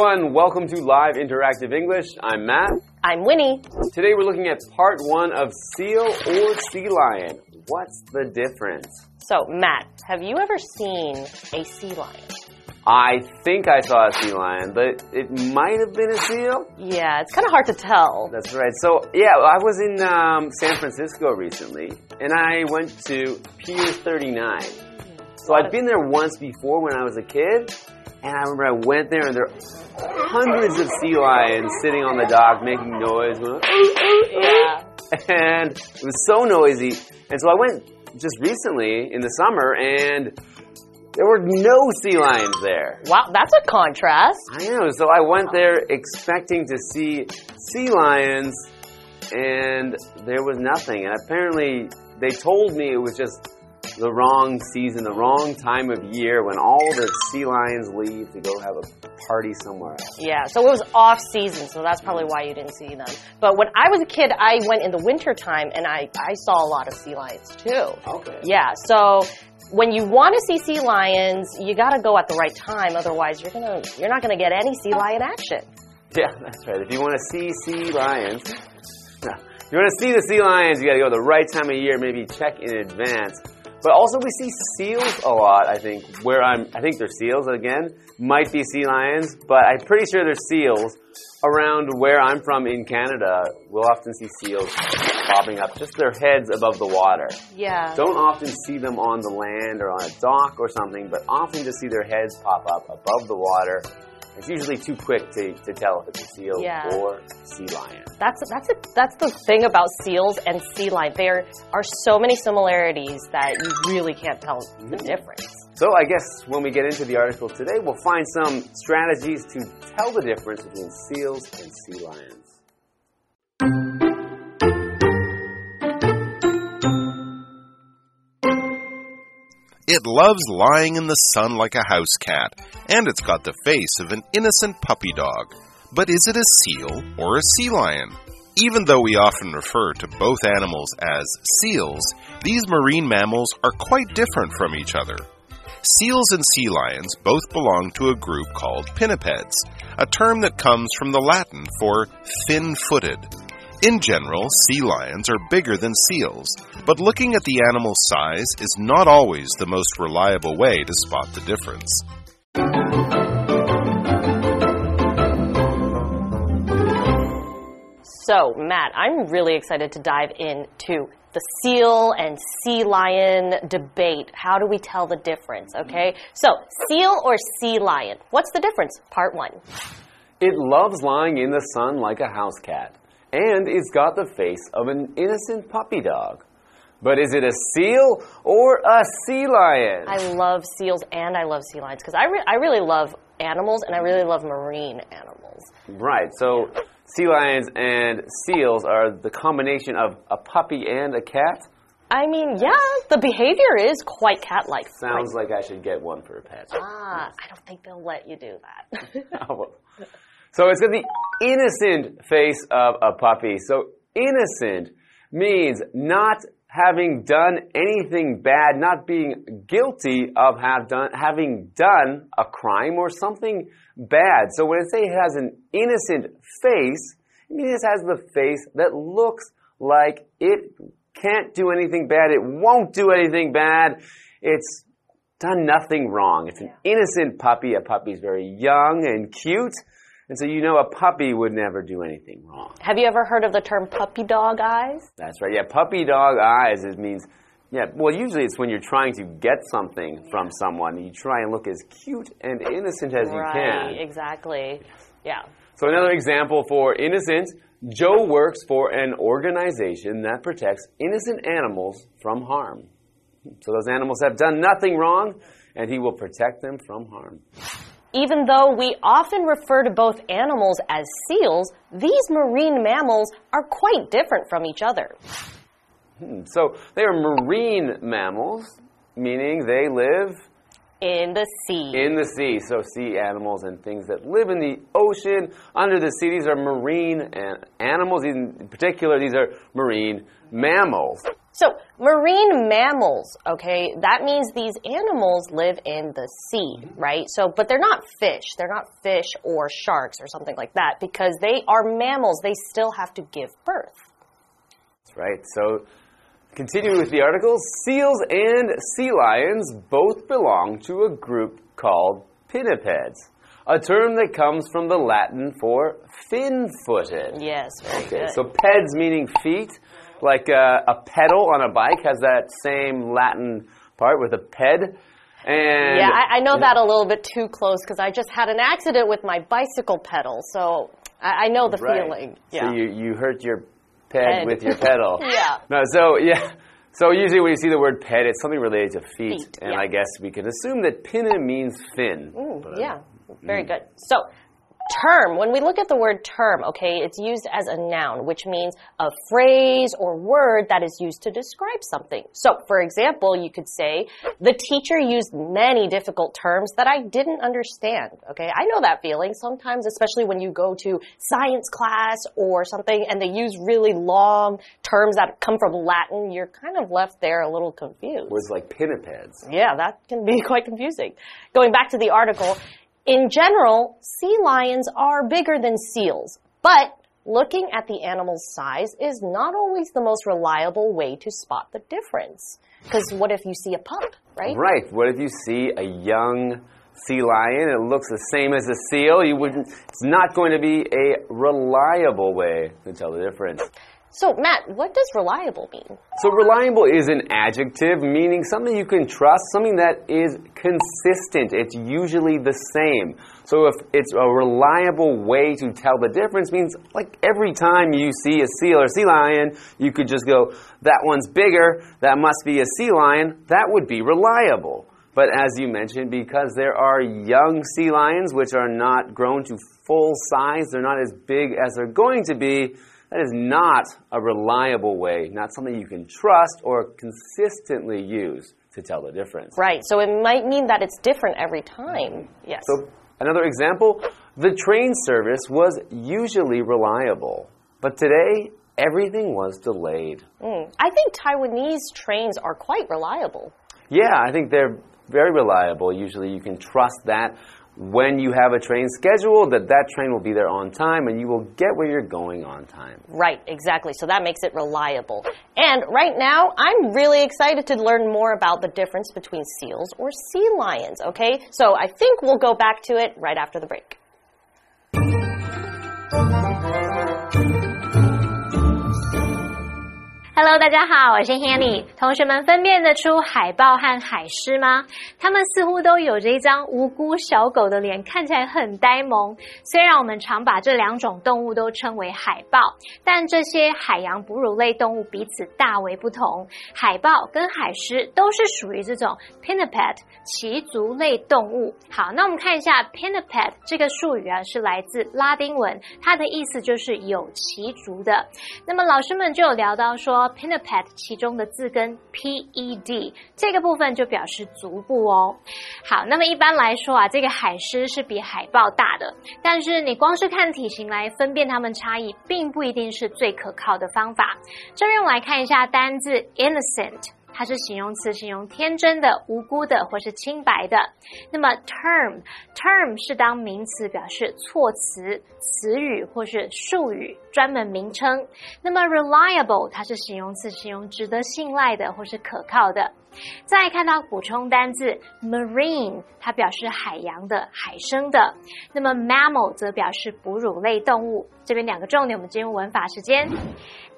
everyone. Welcome to Live Interactive English. I'm Matt. I'm Winnie. Today we're looking at part one of seal or sea lion. What's the difference? So, Matt, have you ever seen a sea lion? I think I saw a sea lion, but it might have been a seal. Yeah, it's kind of hard to tell. That's right. So, yeah, I was in um, San Francisco recently, and I went to Pier 39. So I'd been there once before when I was a kid, and I remember I went there, and there were hundreds of sea lions sitting on the dock making noise. Yeah. and it was so noisy. And so I went just recently in the summer, and there were no sea lions there. Wow, that's a contrast. I know. So I went there expecting to see sea lions, and there was nothing. And apparently, they told me it was just the wrong season, the wrong time of year when all the sea lions leave to go have a party somewhere else. Yeah, so it was off season, so that's probably why you didn't see them. But when I was a kid, I went in the winter time and I, I saw a lot of sea lions too. Okay. Yeah, so when you want to see sea lions, you got to go at the right time. Otherwise, you're gonna you're not gonna get any sea lion action. Yeah, that's right. If you want to see sea lions, no. you want to see the sea lions, you got to go the right time of year. Maybe check in advance. But also, we see seals a lot. I think where I'm, I think they're seals again. Might be sea lions, but I'm pretty sure they're seals. Around where I'm from in Canada, we'll often see seals popping up, just their heads above the water. Yeah. Don't often see them on the land or on a dock or something, but often just see their heads pop up above the water. It's usually too quick to, to tell if it's a seal Yeah. or sea lion. That's that's a, that's the thing about seals and sea lion. There are so many similarities that you really can't tell the mm-hmm. difference. So I guess when we get into the article today, we'll find some strategies to tell the difference between seals and sea lions. Loves lying in the sun like a house cat, and it's got the face of an innocent puppy dog. But is it a seal or a sea lion? Even though we often refer to both animals as seals, these marine mammals are quite different from each other. Seals and sea lions both belong to a group called pinnipeds, a term that comes from the Latin for fin footed. In general, sea lions are bigger than seals, but looking at the animal's size is not always the most reliable way to spot the difference. So, Matt, I'm really excited to dive into the seal and sea lion debate. How do we tell the difference? Okay, so seal or sea lion? What's the difference? Part one. It loves lying in the sun like a house cat, and it's got the face of an innocent puppy dog. But is it a seal or a sea lion? I love seals and I love sea lions because I, re- I really love animals and I really love marine animals. Right. So sea lions and seals are the combination of a puppy and a cat. I mean, yeah, the behavior is quite cat like. Sounds like I should get one for a pet. Ah, I don't think they'll let you do that. Oh, well. So it's got the innocent face of a puppy. So innocent means not having done anything bad, not being guilty of have done, having done a crime or something bad. So when I say it has an innocent face, it means it has the face that looks like it can't do anything bad. It won't do anything bad. It's done nothing wrong. It's an innocent puppy. A puppy's very young and cute. And so you know a puppy would never do anything wrong. Have you ever heard of the term puppy dog eyes? That's right. Yeah, puppy dog eyes it means yeah, well usually it's when you're trying to get something from someone. You try and look as cute and innocent as you right, can. exactly. Yeah. So another example for innocent, Joe works for an organization that protects innocent animals from harm. So those animals have done nothing wrong and he will protect them from harm. Even though we often refer to both animals as seals, these marine mammals are quite different from each other. Hmm, so they are marine mammals, meaning they live In the sea. in the sea. So sea animals and things that live in the ocean, under the sea. These are marine an- animals. In particular, these are marine mammals. So, marine mammals, okay, that means these animals live in the sea, right? So, but they're not fish. They're not fish or sharks or something like that because they are mammals. They still have to give birth. That's right. So, continuing with the article, seals and sea lions both belong to a group called pinnipeds, a term that comes from the Latin for fin footed. Yes, Okay, good. so peds meaning feet, like a, a pedal on a bike has that same Latin part with a ped. And yeah, I, I know that a little bit too close because I just had an accident with my bicycle pedal, so I, I know the right. feeling. Yeah. So you, you hurt your ped Ped. with your pedal. Yeah. No, so yeah. So usually when you see the word ped, it's something related to feet. Feet, and yeah. I guess we can assume that pinna means fin. Uh, yeah, very good. So, term, when we look at the word term, okay, it's used as a noun, which means a phrase or word that is used to describe something. So, for example, you could say, the teacher used many difficult terms that I didn't understand. Okay, I know that feeling sometimes, especially when you go to science class or something and they use really long terms that come from Latin, you're kind of left there a little confused. Words like pinnipeds. Yeah, that can be quite confusing. Going back to the article, in general, sea lions are bigger than seals, but looking at the animal's size is not always the most reliable way to spot the difference. Because what if you see a pup, right? Right. What if you see a young sea lion? It looks the same as a seal. You wouldn't. It's not going to be a reliable way to tell the difference. So, Matt, what does reliable mean? So reliable is an adjective meaning something you can trust, something that is consistent. It's usually the same. So if it's a reliable way to tell the difference means like every time you see a seal or sea lion, you could just go, that one's bigger, that must be a sea lion, that would be reliable. But as you mentioned, because there are young sea lions which are not grown to full size, they're not as big as they're going to be, that is not a reliable way, not something you can trust or consistently use to tell the difference. Right, so it might mean that it's different every time. Yes. So, another example the train service was usually reliable, but today everything was delayed. Mm. I think Taiwanese trains are quite reliable. Yeah, I think they're very reliable. Usually you can trust that when you have a train scheduled that that train will be there on time and you will get where you're going on time. Right, exactly. So that makes it reliable. And right now, I'm really excited to learn more about the difference between seals or sea lions, okay? So I think we'll go back to it right after the break. Hello，大家好，我是 Hanny。同学们分辨得出海豹和海狮吗？它们似乎都有着一张无辜小狗的脸，看起来很呆萌。虽然我们常把这两种动物都称为海豹，但这些海洋哺乳类动物彼此大为不同。海豹跟海狮都是属于这种 pinniped 鳍足类动物。好，那我们看一下 pinniped 这个术语啊，是来自拉丁文，它的意思就是有鳍足的。那么老师们就有聊到说。Pinniped 其中的字根 p-e-d 这个部分就表示足部哦。好，那么一般来说啊，这个海狮是比海豹大的，但是你光是看体型来分辨它们差异，并不一定是最可靠的方法。这边我们来看一下单字 innocent。它是形容词，形容天真的、无辜的或是清白的。那么 term term 是当名词，表示措辞、词语或是术语、专门名称。那么 reliable 它是形容词，形容值得信赖的或是可靠的。再看到补充单字 marine，它表示海洋的、海生的。那么 mammal 则表示哺乳类动物。这边两个重点，我们进入文法时间。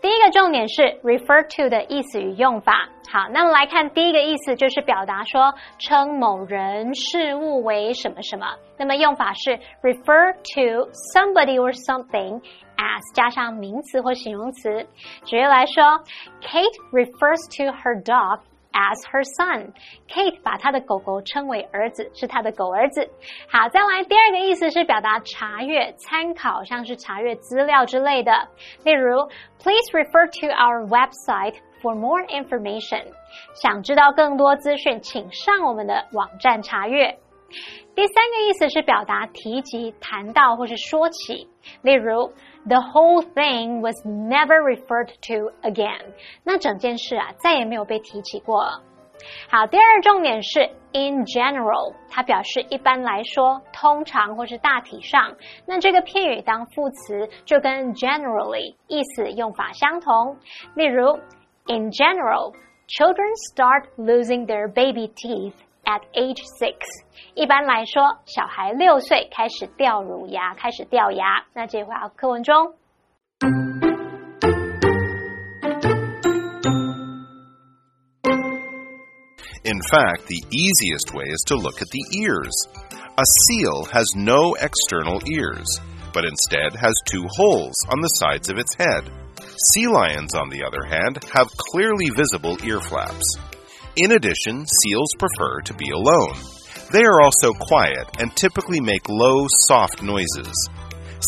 第一个重点是 refer to 的意思与用法。好，那么来看第一个意思，就是表达说称某人事物为什么什么。那么用法是 refer to somebody or something as 加上名词或形容词。举例来说，Kate refers to her dog as her son. Kate 把她的狗狗称为儿子，是她的狗儿子。好，再来第二个意思是表达查阅、参考，像是查阅资料之类的。例如，Please refer to our website for more information. 想知道更多资讯，请上我们的网站查阅。第三个意思是表达提及、谈到或是说起。例如 The whole thing was never referred to again。那整件事啊，再也没有被提起过了。好，第二重点是 in general，它表示一般来说、通常或是大体上。那这个片语当副词就跟 generally 意思用法相同。例如，in general。Children start losing their baby teeth at age six。一般来说，小孩六岁开始掉乳牙，开始掉牙。那这回课文中。In fact, the easiest way is to look at the ears. A seal has no external ears, but instead has two holes on the sides of its head. Sea lions, on the other hand, have clearly visible ear flaps. In addition, seals prefer to be alone. They are also quiet and typically make low, soft noises.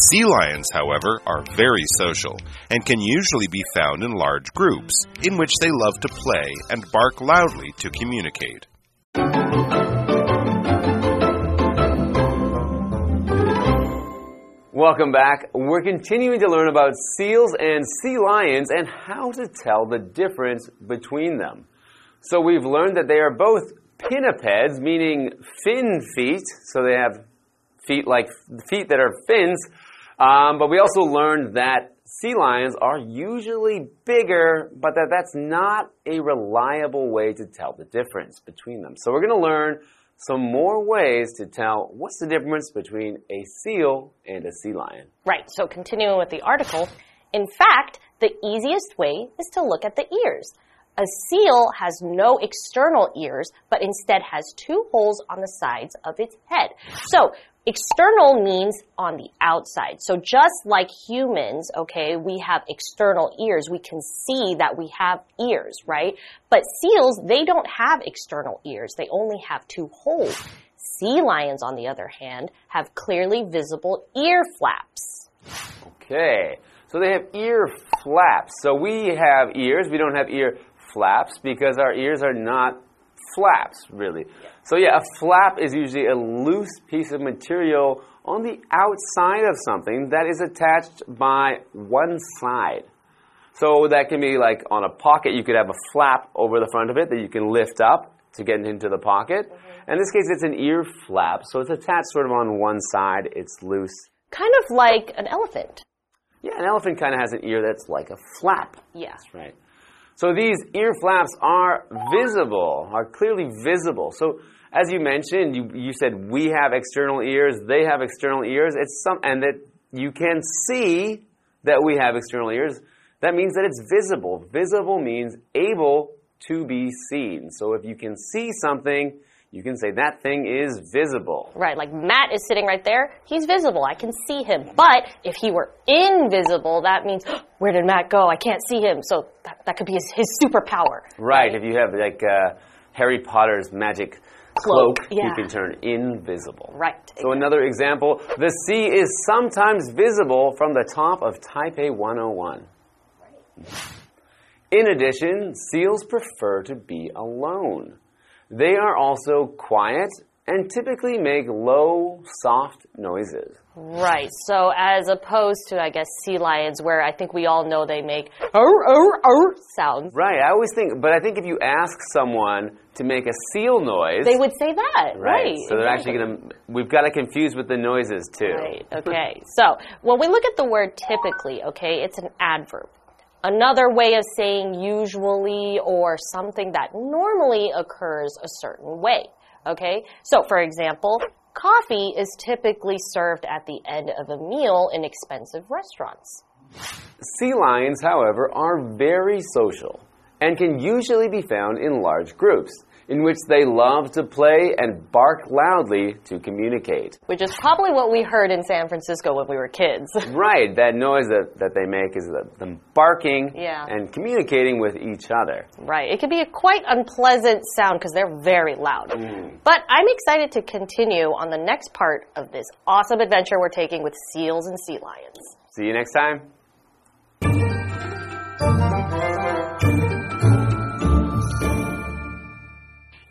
Sea lions, however, are very social and can usually be found in large groups, in which they love to play and bark loudly to communicate. Welcome back. We're continuing to learn about seals and sea lions and how to tell the difference between them. So we've learned that they are both pinnipeds, meaning fin feet, so they have feet like feet that are fins. Um, but we also learned that sea lions are usually bigger, but that that's not a reliable way to tell the difference between them. So we're going to learn some more ways to tell what's the difference between a seal and a sea lion. Right, so continuing with the article, in fact, the easiest way is to look at the ears. A seal has no external ears, but instead has two holes on the sides of its head. So External means on the outside. So just like humans, okay, we have external ears. We can see that we have ears, right? But seals, they don't have external ears. They only have two holes. Sea lions, on the other hand, have clearly visible ear flaps. Okay. So they have ear flaps. So we have ears. We don't have ear flaps because our ears are not flaps, really. Yeah. So yeah, a flap is usually a loose piece of material on the outside of something that is attached by one side. So that can be like on a pocket, you could have a flap over the front of it that you can lift up to get into the pocket. Mm -hmm. In this case, it's an ear flap, so it's attached sort of on one side, it's loose. Kind of like an elephant. Yeah, an elephant kind of has an ear that's like a flap. Yeah. That's right. So these ear flaps are visible, are clearly visible. So as you mentioned, you, you said we have external ears, they have external ears. It's some, and that you can see that we have external ears. That means that it's visible. Visible means able to be seen. So if you can see something, you can say that thing is visible. Right, like Matt is sitting right there. He's visible. I can see him. But if he were invisible, that means where did Matt go? I can't see him. So that, that could be his, his superpower. Right, right, if you have like uh, Harry Potter's magic cloak, cloak yeah. you can turn invisible. Right. So another example, the sea is sometimes visible from the top of Taipei 101. Right. In addition, seals prefer to be alone. They are also quiet and typically make low, soft noises. Right. So as opposed to, I guess, sea lions, where I think we all know they make oh, oh, oh sounds. Right. I always think, but I think if you ask someone to make a seal noise, they would say that. Right. right. So they're actually going to. We've got to confuse with the noises too. Right. Okay. so when we look at the word typically, okay, it's an adverb. Another way of saying usually or something that normally occurs a certain way. Okay? So, for example, coffee is typically served at the end of a meal in expensive restaurants. Sea lions, however, are very social and can usually be found in large groups in which they love to play and bark loudly to communicate. Which is probably what we heard in San Francisco when we were kids. right, that noise that, that they make is the, them barking yeah. and communicating with each other. Right, it can be a quite unpleasant sound because they're very loud. Mm. But I'm excited to continue on the next part of this awesome adventure we're taking with seals and sea lions. See you next time.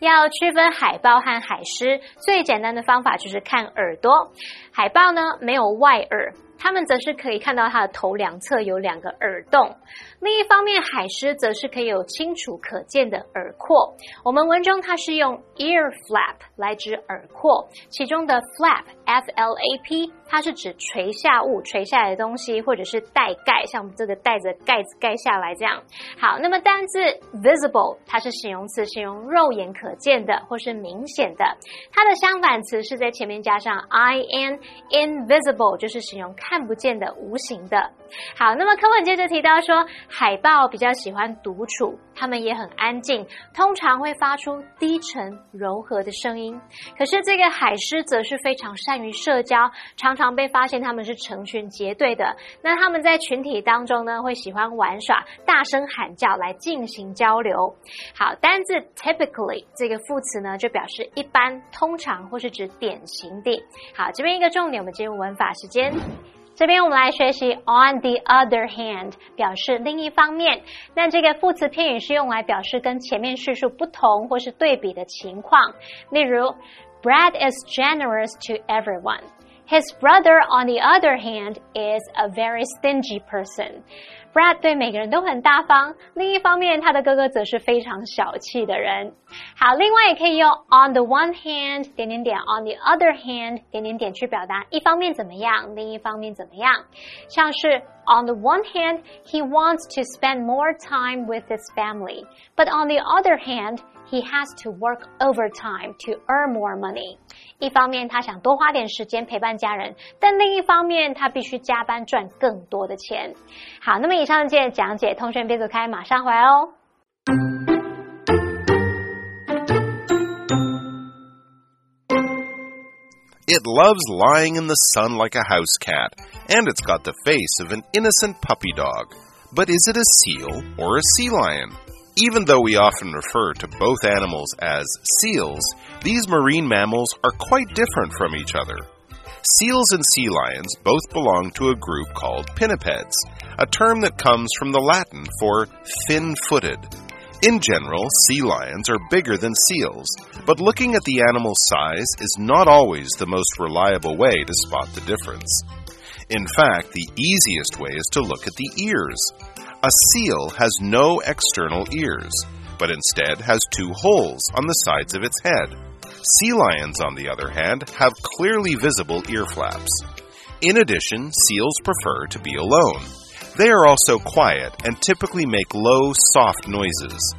要区分海豹和海狮，最简单的方法就是看耳朵。海豹呢没有外耳，它们则是可以看到它的头两侧有两个耳洞。另一方面，海狮则是可以有清楚可见的耳廓。我们文中它是用 ear flap 来指耳廓，其中的 flap f l a p 它是指垂下物、垂下来的东西，或者是带盖，像我们这个带着盖子盖下来这样。好，那么单字 visible 它是形容词，形容肉眼可见的或是明显的。它的相反词是在前面加上 i n invisible，就是形容看不见的、无形的。好，那么课文接着提到说，海豹比较喜欢独处，它们也很安静，通常会发出低沉柔和的声音。可是这个海狮则是非常善于社交，常常被发现它们是成群结队的。那它们在群体当中呢，会喜欢玩耍、大声喊叫来进行交流。好，单字 typically 这个副词呢，就表示一般、通常或是指典型的。好，这边一个重点，我们进入文法时间。这边我们来学习 on the other hand，表示另一方面。那这个副词片语是用来表示跟前面叙述不同或是对比的情况。例如，Brad is generous to everyone. His brother, on the other hand, is a very stingy person. Brad 对每个人都很大方，另一方面，他的哥哥则是非常小气的人。好，另外也可以用 on the one hand 点点点，on the other hand 点点点去表达一方面怎么样，另一方面怎么样。像是 on the one hand he wants to spend more time with his family, but on the other hand he has to work overtime to earn more money. 一方面他想多花点时间陪伴家人，但另一方面他必须加班赚更多的钱。好，那么以上这讲解，同学别走开，马上回来哦。It loves lying in the sun like a house cat, and it's got the face of an innocent puppy dog. But is it a seal or a sea lion? Even though we often refer to both animals as seals, these marine mammals are quite different from each other. Seals and sea lions both belong to a group called pinnipeds, a term that comes from the Latin for fin footed. In general, sea lions are bigger than seals, but looking at the animal's size is not always the most reliable way to spot the difference. In fact, the easiest way is to look at the ears. A seal has no external ears, but instead has two holes on the sides of its head. Sea lions, on the other hand, have clearly visible ear flaps. In addition, seals prefer to be alone. They are also quiet and typically make low, soft noises.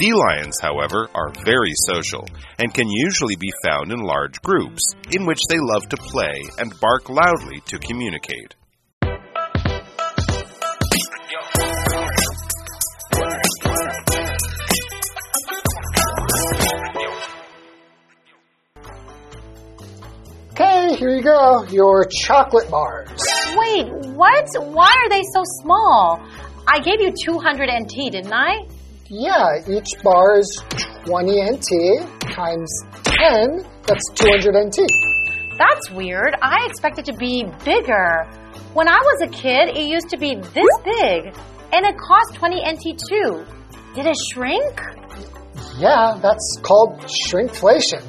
Sea lions, however, are very social and can usually be found in large groups, in which they love to play and bark loudly to communicate. Here you go. Your chocolate bars. Wait, what? Why are they so small? I gave you 200 NT, didn't I? Yeah, each bar is 20 NT times 10. That's 200 NT. That's weird. I expected to be bigger. When I was a kid, it used to be this big. And it cost 20 NT too. Did it shrink? Yeah, that's called shrinkflation.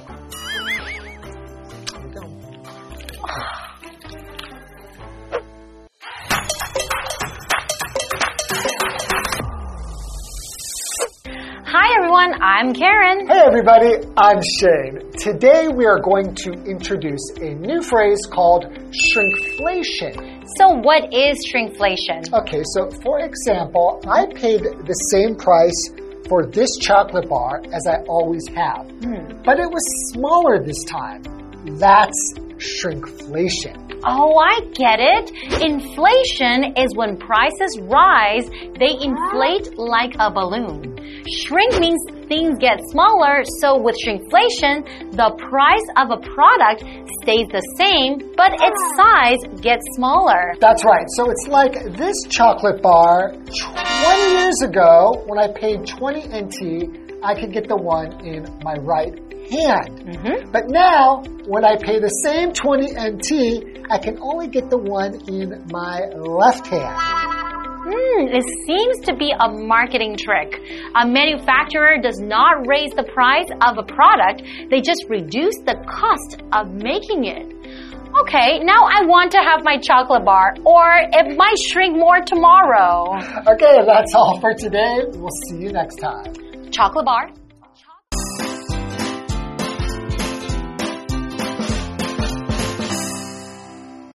Everyone, I'm Karen. Hey everybody, I'm Shane. Today we are going to introduce a new phrase called shrinkflation. So, what is shrinkflation? Okay, so for example, I paid the same price for this chocolate bar as I always have, hmm. but it was smaller this time. That's shrinkflation. Oh, I get it. Inflation is when prices rise, they ah. inflate like a balloon. Shrink means things get smaller, so with shrinkflation, the price of a product stays the same, but its size gets smaller. That's right. So it's like this chocolate bar 20 years ago, when I paid 20 NT, I could get the one in my right hand. Mm-hmm. But now, when I pay the same 20 NT, I can only get the one in my left hand. Hmm, it seems to be a marketing trick. A manufacturer does not raise the price of a product, they just reduce the cost of making it. Okay, now I want to have my chocolate bar, or it might shrink more tomorrow. Okay, that's all for today. We'll see you next time. Chocolate bar